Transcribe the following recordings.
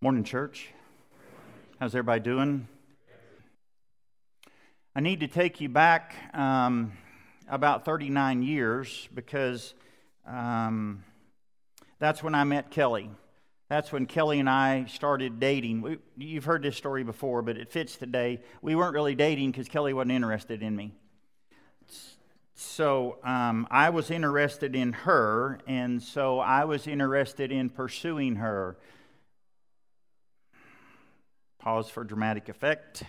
Morning, church. How's everybody doing? I need to take you back um, about 39 years because um, that's when I met Kelly. That's when Kelly and I started dating. We, you've heard this story before, but it fits today. We weren't really dating because Kelly wasn't interested in me. So um, I was interested in her, and so I was interested in pursuing her. Pause for dramatic effect.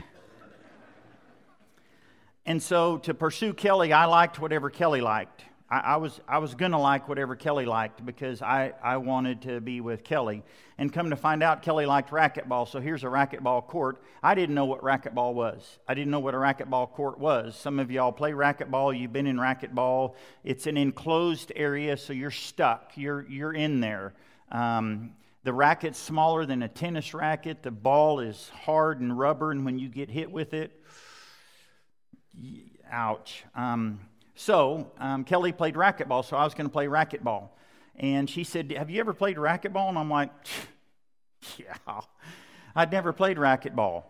and so to pursue Kelly, I liked whatever Kelly liked. I, I was, I was going to like whatever Kelly liked because I, I wanted to be with Kelly. And come to find out, Kelly liked racquetball. So here's a racquetball court. I didn't know what racquetball was. I didn't know what a racquetball court was. Some of y'all play racquetball. You've been in racquetball. It's an enclosed area, so you're stuck. You're, you're in there. Um, the racket's smaller than a tennis racket. The ball is hard and rubber, and when you get hit with it, ouch. Um, so um, Kelly played racquetball, so I was going to play racquetball. And she said, Have you ever played racquetball? And I'm like, Yeah, I'd never played racquetball.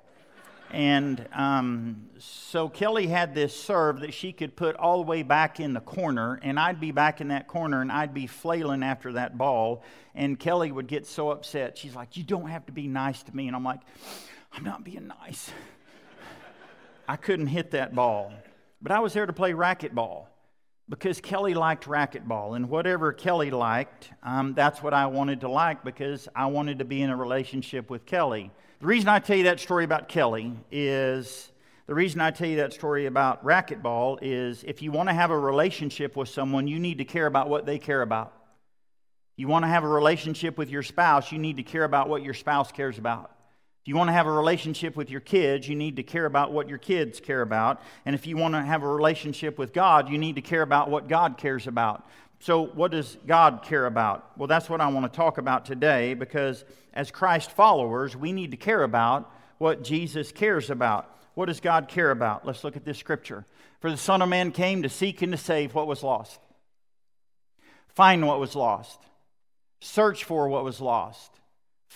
And um, so Kelly had this serve that she could put all the way back in the corner, and I'd be back in that corner and I'd be flailing after that ball. And Kelly would get so upset. She's like, You don't have to be nice to me. And I'm like, I'm not being nice. I couldn't hit that ball. But I was there to play racquetball because Kelly liked racquetball, and whatever Kelly liked, um, that's what I wanted to like because I wanted to be in a relationship with Kelly. The reason I tell you that story about Kelly is the reason I tell you that story about racquetball is if you want to have a relationship with someone, you need to care about what they care about. You want to have a relationship with your spouse, you need to care about what your spouse cares about. You want to have a relationship with your kids, you need to care about what your kids care about. And if you want to have a relationship with God, you need to care about what God cares about. So, what does God care about? Well, that's what I want to talk about today because as Christ followers, we need to care about what Jesus cares about. What does God care about? Let's look at this scripture. For the Son of Man came to seek and to save what was lost, find what was lost, search for what was lost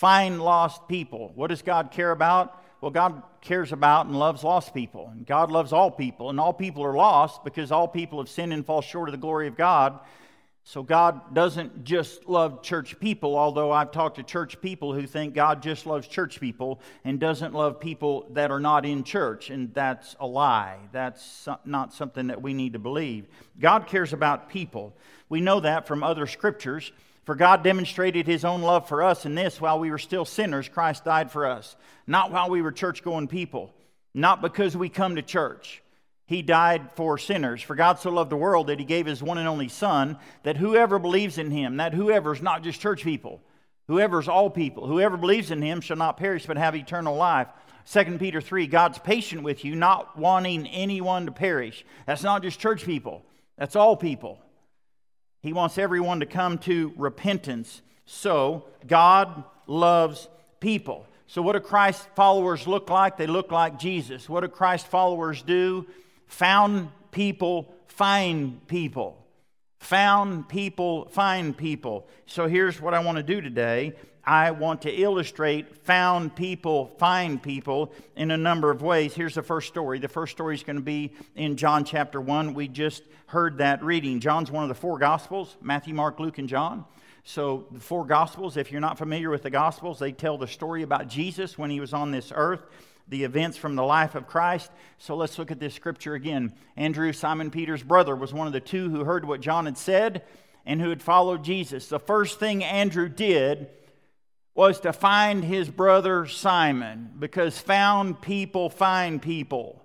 find lost people. What does God care about? Well, God cares about and loves lost people. And God loves all people, and all people are lost because all people have sinned and fall short of the glory of God. So God doesn't just love church people, although I've talked to church people who think God just loves church people and doesn't love people that are not in church, and that's a lie. That's not something that we need to believe. God cares about people. We know that from other scriptures. For God demonstrated his own love for us in this while we were still sinners, Christ died for us. Not while we were church going people, not because we come to church. He died for sinners. For God so loved the world that he gave his one and only Son, that whoever believes in him, that whoever's not just church people, whoever's all people, whoever believes in him shall not perish but have eternal life. 2 Peter 3, God's patient with you, not wanting anyone to perish. That's not just church people, that's all people. He wants everyone to come to repentance. So, God loves people. So, what do Christ followers look like? They look like Jesus. What do Christ followers do? Found people, find people. Found people, find people. So, here's what I want to do today I want to illustrate found people, find people in a number of ways. Here's the first story. The first story is going to be in John chapter 1. We just heard that reading. John's one of the four Gospels Matthew, Mark, Luke, and John. So, the four Gospels, if you're not familiar with the Gospels, they tell the story about Jesus when he was on this earth, the events from the life of Christ. So, let's look at this scripture again. Andrew, Simon Peter's brother, was one of the two who heard what John had said and who had followed Jesus. The first thing Andrew did was to find his brother Simon, because found people find people.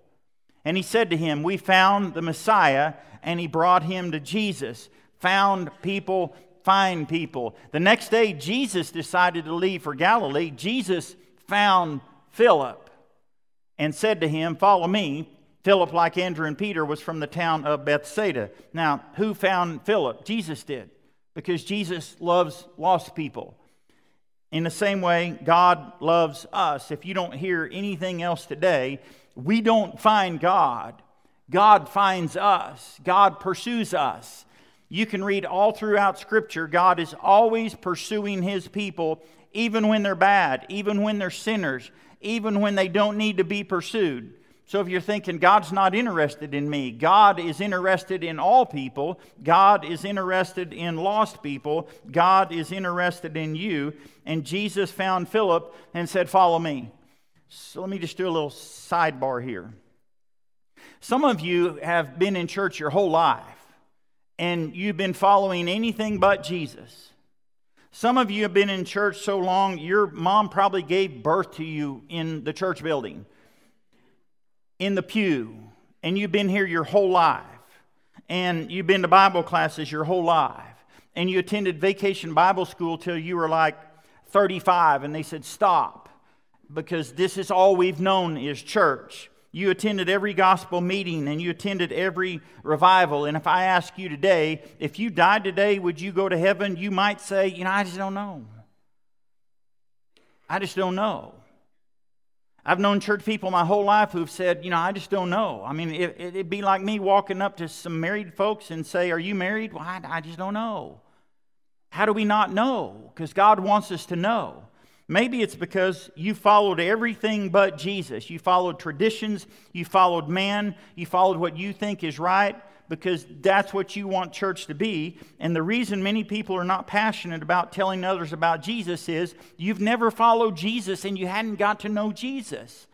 And he said to him, We found the Messiah, and he brought him to Jesus. Found people find people. The next day, Jesus decided to leave for Galilee. Jesus found Philip and said to him, Follow me. Philip, like Andrew and Peter, was from the town of Bethsaida. Now, who found Philip? Jesus did, because Jesus loves lost people. In the same way, God loves us. If you don't hear anything else today, we don't find God. God finds us. God pursues us. You can read all throughout Scripture, God is always pursuing His people even when they're bad, even when they're sinners, even when they don't need to be pursued. So if you're thinking God's not interested in me, God is interested in all people, God is interested in lost people, God is interested in you. And Jesus found Philip and said, Follow me. So let me just do a little sidebar here. Some of you have been in church your whole life and you've been following anything but Jesus. Some of you have been in church so long, your mom probably gave birth to you in the church building, in the pew, and you've been here your whole life. And you've been to Bible classes your whole life. And you attended vacation Bible school till you were like 35, and they said, Stop, because this is all we've known is church. You attended every gospel meeting and you attended every revival. And if I ask you today, if you died today, would you go to heaven? You might say, You know, I just don't know. I just don't know. I've known church people my whole life who've said, You know, I just don't know. I mean, it, would be like me walking up to some married folks and say, Are you married? Well, I, I just don't know. How do we not know? Because God wants us to know. Maybe it's because you followed everything but Jesus. You followed traditions, you followed man, you followed what you think is right because that's what you want church to be. And the reason many people are not passionate about telling others about Jesus is you've never followed Jesus and you hadn't got to know Jesus.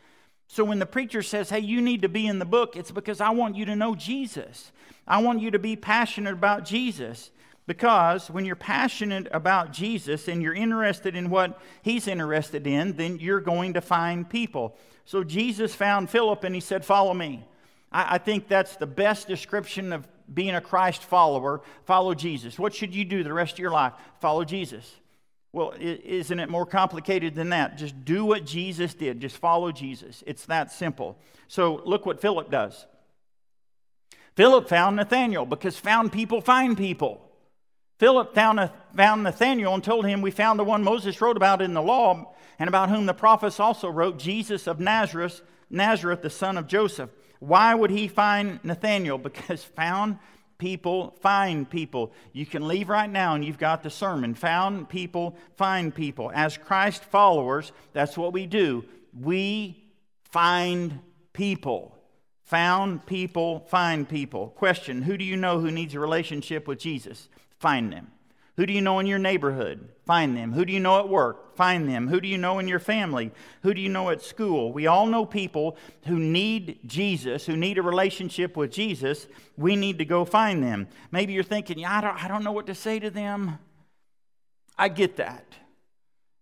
So when the preacher says, hey, you need to be in the book, it's because I want you to know Jesus. I want you to be passionate about Jesus. Because when you're passionate about Jesus and you're interested in what he's interested in, then you're going to find people. So Jesus found Philip and he said, Follow me. I, I think that's the best description of being a Christ follower. Follow Jesus. What should you do the rest of your life? Follow Jesus. Well, isn't it more complicated than that? Just do what Jesus did. Just follow Jesus. It's that simple. So look what Philip does. Philip found Nathanael because found people find people. Philip found, found Nathanael and told him, We found the one Moses wrote about in the law, and about whom the prophets also wrote, Jesus of Nazareth, Nazareth, the son of Joseph. Why would he find Nathanael? Because found people find people. You can leave right now and you've got the sermon. Found people find people. As Christ followers, that's what we do. We find people. Found people find people. Question Who do you know who needs a relationship with Jesus? Find them. Who do you know in your neighborhood? Find them. Who do you know at work? Find them. Who do you know in your family? Who do you know at school? We all know people who need Jesus, who need a relationship with Jesus. We need to go find them. Maybe you're thinking, yeah, I don't, I don't know what to say to them. I get that.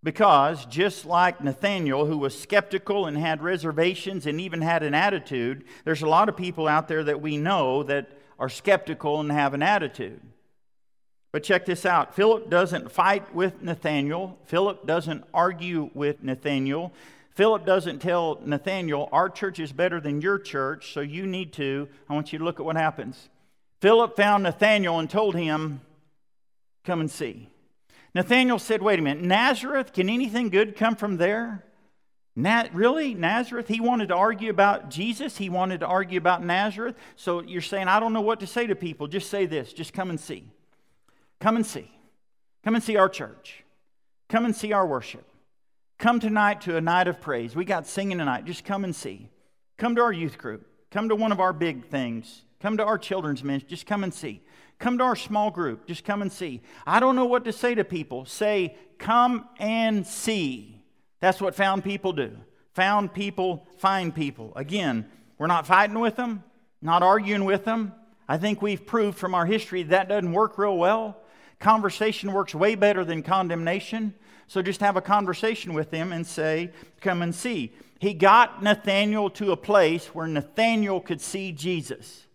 Because just like Nathaniel, who was skeptical and had reservations and even had an attitude, there's a lot of people out there that we know that are skeptical and have an attitude. But check this out Philip doesn't fight with Nathaniel, Philip doesn't argue with Nathaniel. Philip doesn't tell Nathaniel, Our church is better than your church, so you need to. I want you to look at what happens. Philip found Nathaniel and told him, Come and see. Nathaniel said, Wait a minute, Nazareth? Can anything good come from there? Na- really? Nazareth? He wanted to argue about Jesus. He wanted to argue about Nazareth. So you're saying, I don't know what to say to people. Just say this. Just come and see. Come and see. Come and see our church. Come and see our worship. Come tonight to a night of praise. We got singing tonight. Just come and see. Come to our youth group. Come to one of our big things. Come to our children's ministry. Just come and see. Come to our small group. Just come and see. I don't know what to say to people. Say, come and see. That's what found people do. Found people find people. Again, we're not fighting with them, not arguing with them. I think we've proved from our history that doesn't work real well. Conversation works way better than condemnation. So just have a conversation with them and say, Come and see. He got Nathanael to a place where Nathanael could see Jesus.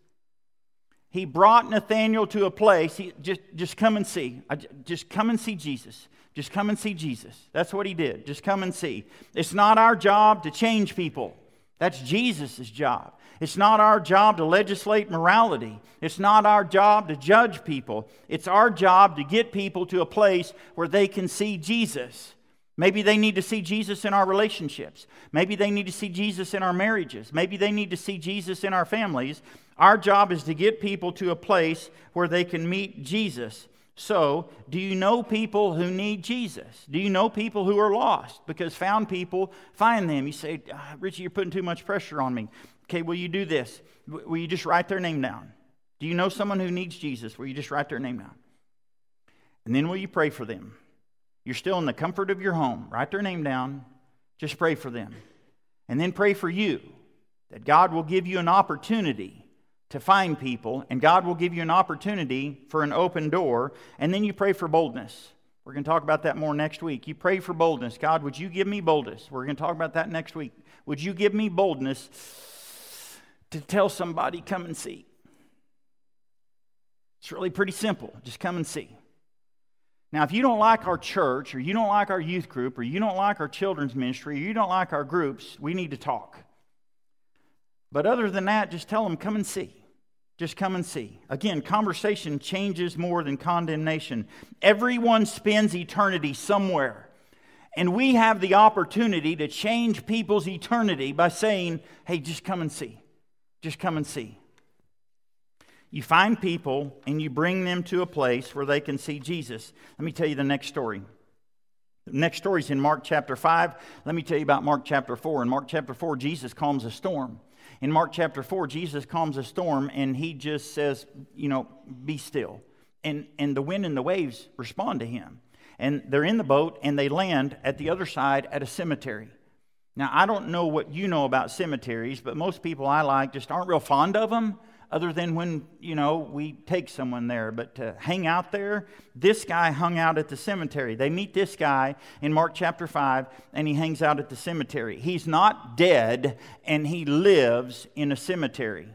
He brought Nathanael to a place, he, just, just come and see. Just come and see Jesus. Just come and see Jesus. That's what he did. Just come and see. It's not our job to change people, that's Jesus' job. It's not our job to legislate morality. It's not our job to judge people. It's our job to get people to a place where they can see Jesus. Maybe they need to see Jesus in our relationships. Maybe they need to see Jesus in our marriages. Maybe they need to see Jesus in our families. Our job is to get people to a place where they can meet Jesus. So, do you know people who need Jesus? Do you know people who are lost? Because found people find them. You say, ah, Richie, you're putting too much pressure on me. Okay, will you do this? Will you just write their name down? Do you know someone who needs Jesus? Will you just write their name down? And then will you pray for them? You're still in the comfort of your home. Write their name down. Just pray for them. And then pray for you that God will give you an opportunity to find people, and God will give you an opportunity for an open door. And then you pray for boldness. We're going to talk about that more next week. You pray for boldness. God, would you give me boldness? We're going to talk about that next week. Would you give me boldness to tell somebody, come and see? It's really pretty simple. Just come and see. Now, if you don't like our church, or you don't like our youth group, or you don't like our children's ministry, or you don't like our groups, we need to talk. But other than that, just tell them, come and see. Just come and see. Again, conversation changes more than condemnation. Everyone spends eternity somewhere. And we have the opportunity to change people's eternity by saying, hey, just come and see. Just come and see. You find people and you bring them to a place where they can see Jesus. Let me tell you the next story. The next story is in Mark chapter 5. Let me tell you about Mark chapter 4. In Mark chapter 4, Jesus calms a storm. In Mark chapter 4, Jesus calms a storm and he just says, you know, be still. And, and the wind and the waves respond to him. And they're in the boat and they land at the other side at a cemetery. Now, I don't know what you know about cemeteries, but most people I like just aren't real fond of them other than when, you know, we take someone there. But to hang out there, this guy hung out at the cemetery. They meet this guy in Mark chapter 5, and he hangs out at the cemetery. He's not dead, and he lives in a cemetery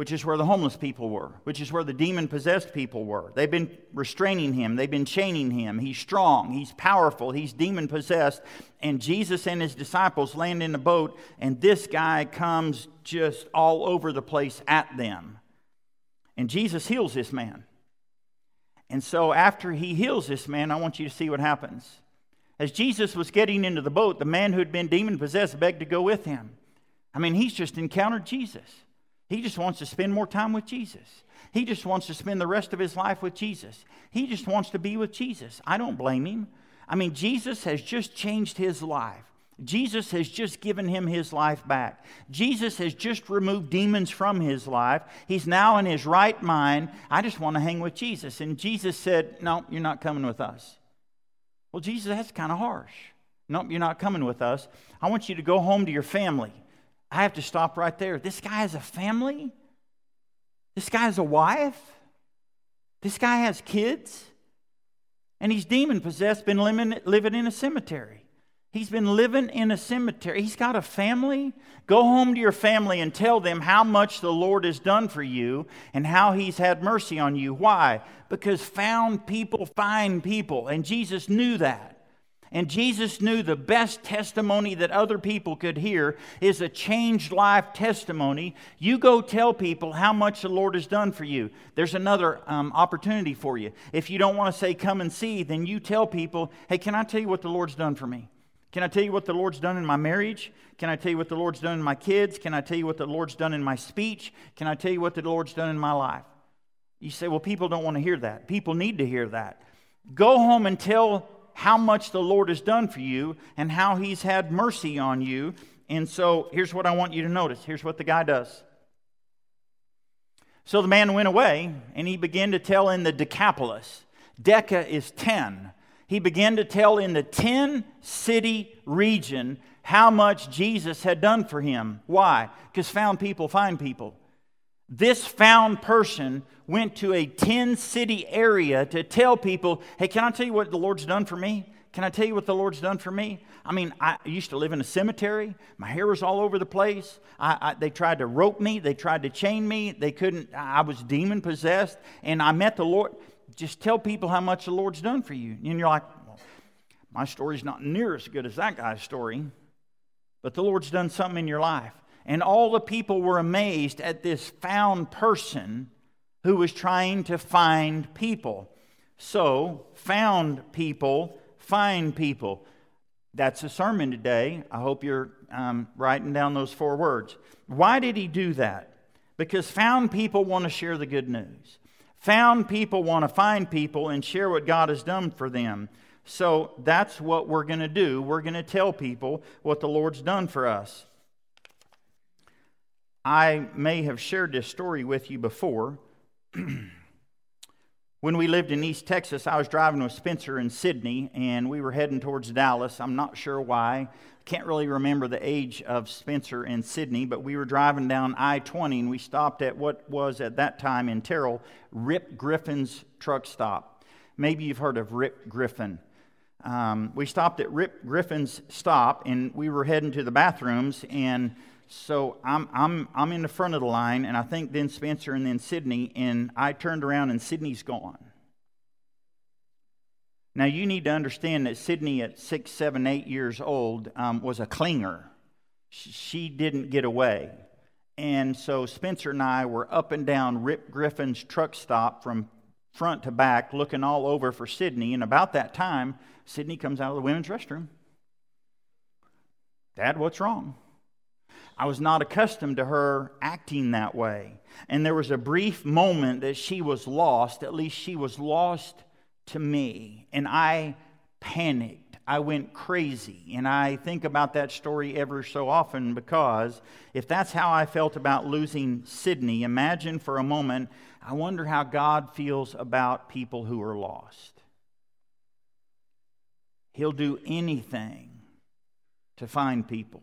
which is where the homeless people were, which is where the demon possessed people were. They've been restraining him, they've been chaining him. He's strong, he's powerful, he's demon possessed. And Jesus and his disciples land in the boat, and this guy comes just all over the place at them. And Jesus heals this man. And so after he heals this man, I want you to see what happens. As Jesus was getting into the boat, the man who had been demon possessed begged to go with him. I mean, he's just encountered Jesus. He just wants to spend more time with Jesus. He just wants to spend the rest of his life with Jesus. He just wants to be with Jesus. I don't blame him. I mean, Jesus has just changed his life. Jesus has just given him his life back. Jesus has just removed demons from his life. He's now in his right mind. I just want to hang with Jesus. And Jesus said, No, you're not coming with us. Well, Jesus, that's kind of harsh. Nope, you're not coming with us. I want you to go home to your family. I have to stop right there. This guy has a family. This guy has a wife. This guy has kids. And he's demon possessed, been living, in a cemetery. He's been living in a cemetery. He's got a family. Go home to your family and tell them how much the Lord has done for you and how He's had mercy on you. Why? Because found people find people. And Jesus knew that. And Jesus knew the best testimony that other people could hear is a changed life testimony. You go tell people how much the Lord has done for you. There's another um, opportunity for you. If you don't want to say, come and see, then you tell people, hey, can I tell you what the Lord's done for me? Can I tell you what the Lord's done in my marriage? Can I tell you what the Lord's done in my kids? Can I tell you what the Lord's done in my speech? Can I tell you what the Lord's done in my life? You say, well, people don't want to hear that. People need to hear that. Go home and tell how much the Lord has done for you and how He's had mercy on you. And so here's what I want you to notice. Here's what the guy does. So the man went away and he began to tell in the Decapolis. Deca is 10. He began to tell in the 10 city region how much Jesus had done for him. Why? Because found people find people. This found person went to a 10 city area to tell people, hey, can I tell you what the Lord's done for me? Can I tell you what the Lord's done for me? I mean, I used to live in a cemetery. My hair was all over the place. I, I, they tried to rope me. They tried to chain me. They couldn't. I was demon possessed. And I met the Lord. Just tell people how much the Lord's done for you. And you're like, well, my story's not near as good as that guy's story. But the Lord's done something in your life. And all the people were amazed at this found person who was trying to find people. So, found people, find people. That's a sermon today. I hope you're um, writing down those four words. Why did he do that? Because found people want to share the good news. Found people want to find people and share what God has done for them. So that's what we're going to do. We're going to tell people what the Lord's done for us. I may have shared this story with you before. when we lived in East Texas, I was driving with Spencer and Sydney, and we were heading towards Dallas. I'm not sure why. Can't really remember the age of Spencer and Sydney, but we were driving down I 20 and we stopped at what was at that time in Terrell Rip Griffin's truck stop. Maybe you've heard of Rip Griffin. Um, we stopped at Rip Griffin's stop and we were heading to the bathrooms. And so I'm, I'm, I'm in the front of the line, and I think then Spencer and then Sydney. And I turned around and Sydney's gone. Now, you need to understand that Sydney, at six, seven, eight years old, um, was a clinger. She didn't get away. And so Spencer and I were up and down Rip Griffin's truck stop from front to back, looking all over for Sydney. And about that time, Sydney comes out of the women's restroom. Dad, what's wrong? I was not accustomed to her acting that way. And there was a brief moment that she was lost, at least she was lost to me. And I panicked. I went crazy. And I think about that story ever so often because if that's how I felt about losing Sydney, imagine for a moment, I wonder how God feels about people who are lost. He'll do anything to find people.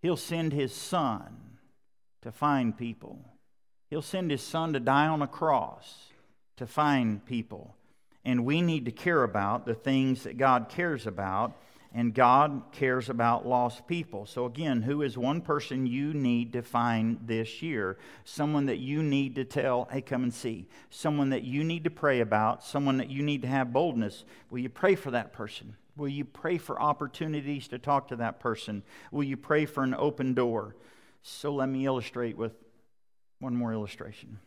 He'll send his son to find people. He'll send his son to die on a cross to find people. And we need to care about the things that God cares about, and God cares about lost people. So, again, who is one person you need to find this year? Someone that you need to tell, hey, come and see. Someone that you need to pray about, someone that you need to have boldness. Will you pray for that person? Will you pray for opportunities to talk to that person? Will you pray for an open door? So, let me illustrate with one more illustration.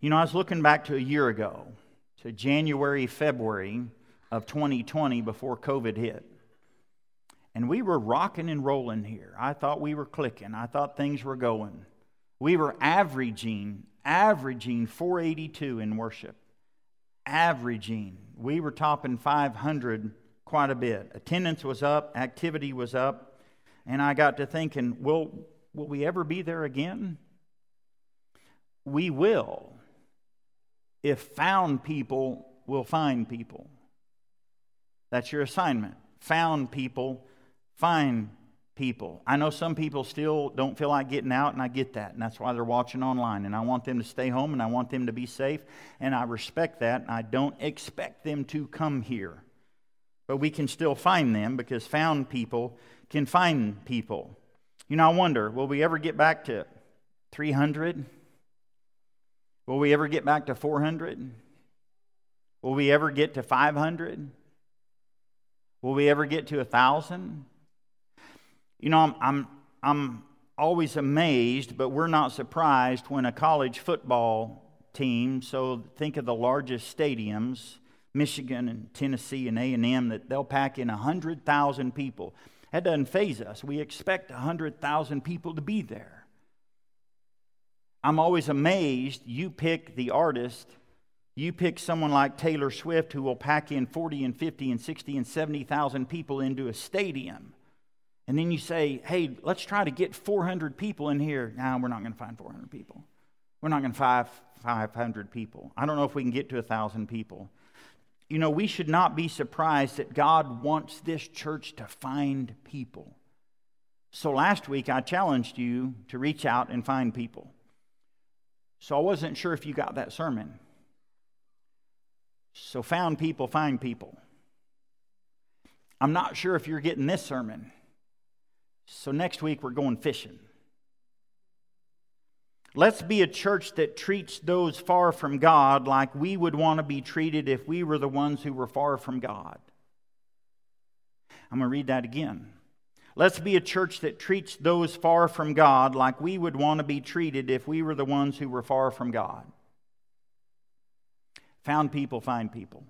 You know, I was looking back to a year ago to January, February of 2020 before COVID hit. And we were rocking and rolling here. I thought we were clicking. I thought things were going. We were averaging, averaging 482 in worship. Averaging. We were topping 500 quite a bit. Attendance was up, activity was up. And I got to thinking, will, will we ever be there again? We will if found people will find people. That's your assignment. Found people, find people. I know some people still don't feel like getting out, and I get that, and that's why they're watching online. And I want them to stay home, and I want them to be safe, and I respect that, and I don't expect them to come here. But we can still find them because found people can find people. You know, I wonder, will we ever get back to 300? Will we ever get back to 400? Will we ever get to 500? Will we ever get to 1,000? You know, I'm, I'm, I'm always amazed, but we're not surprised when a college football team, so think of the largest stadiums, Michigan and Tennessee and A&M, that they'll pack in 100,000 people. That doesn't faze us. We expect 100,000 people to be there. I'm always amazed you pick the artist, you pick someone like Taylor Swift who will pack in 40 and 50 and 60 and 70,000 people into a stadium. And then you say, hey, let's try to get 400 people in here. No, we're not going to find 400 people. We're not going to find 500 people. I don't know if we can get to 1,000 people. You know, we should not be surprised that God wants this church to find people. So last week I challenged you to reach out and find people. So I wasn't sure if you got that sermon. So found people find people. I'm not sure if you're getting this sermon. So next week we're going fishing. Let's be a church that treats those far from God like we would want to be treated if we were the ones who were far from God. I'm going to read that again. Let's be a church that treats those far from God like we would want to be treated if we were the ones who were far from God. Found people find people.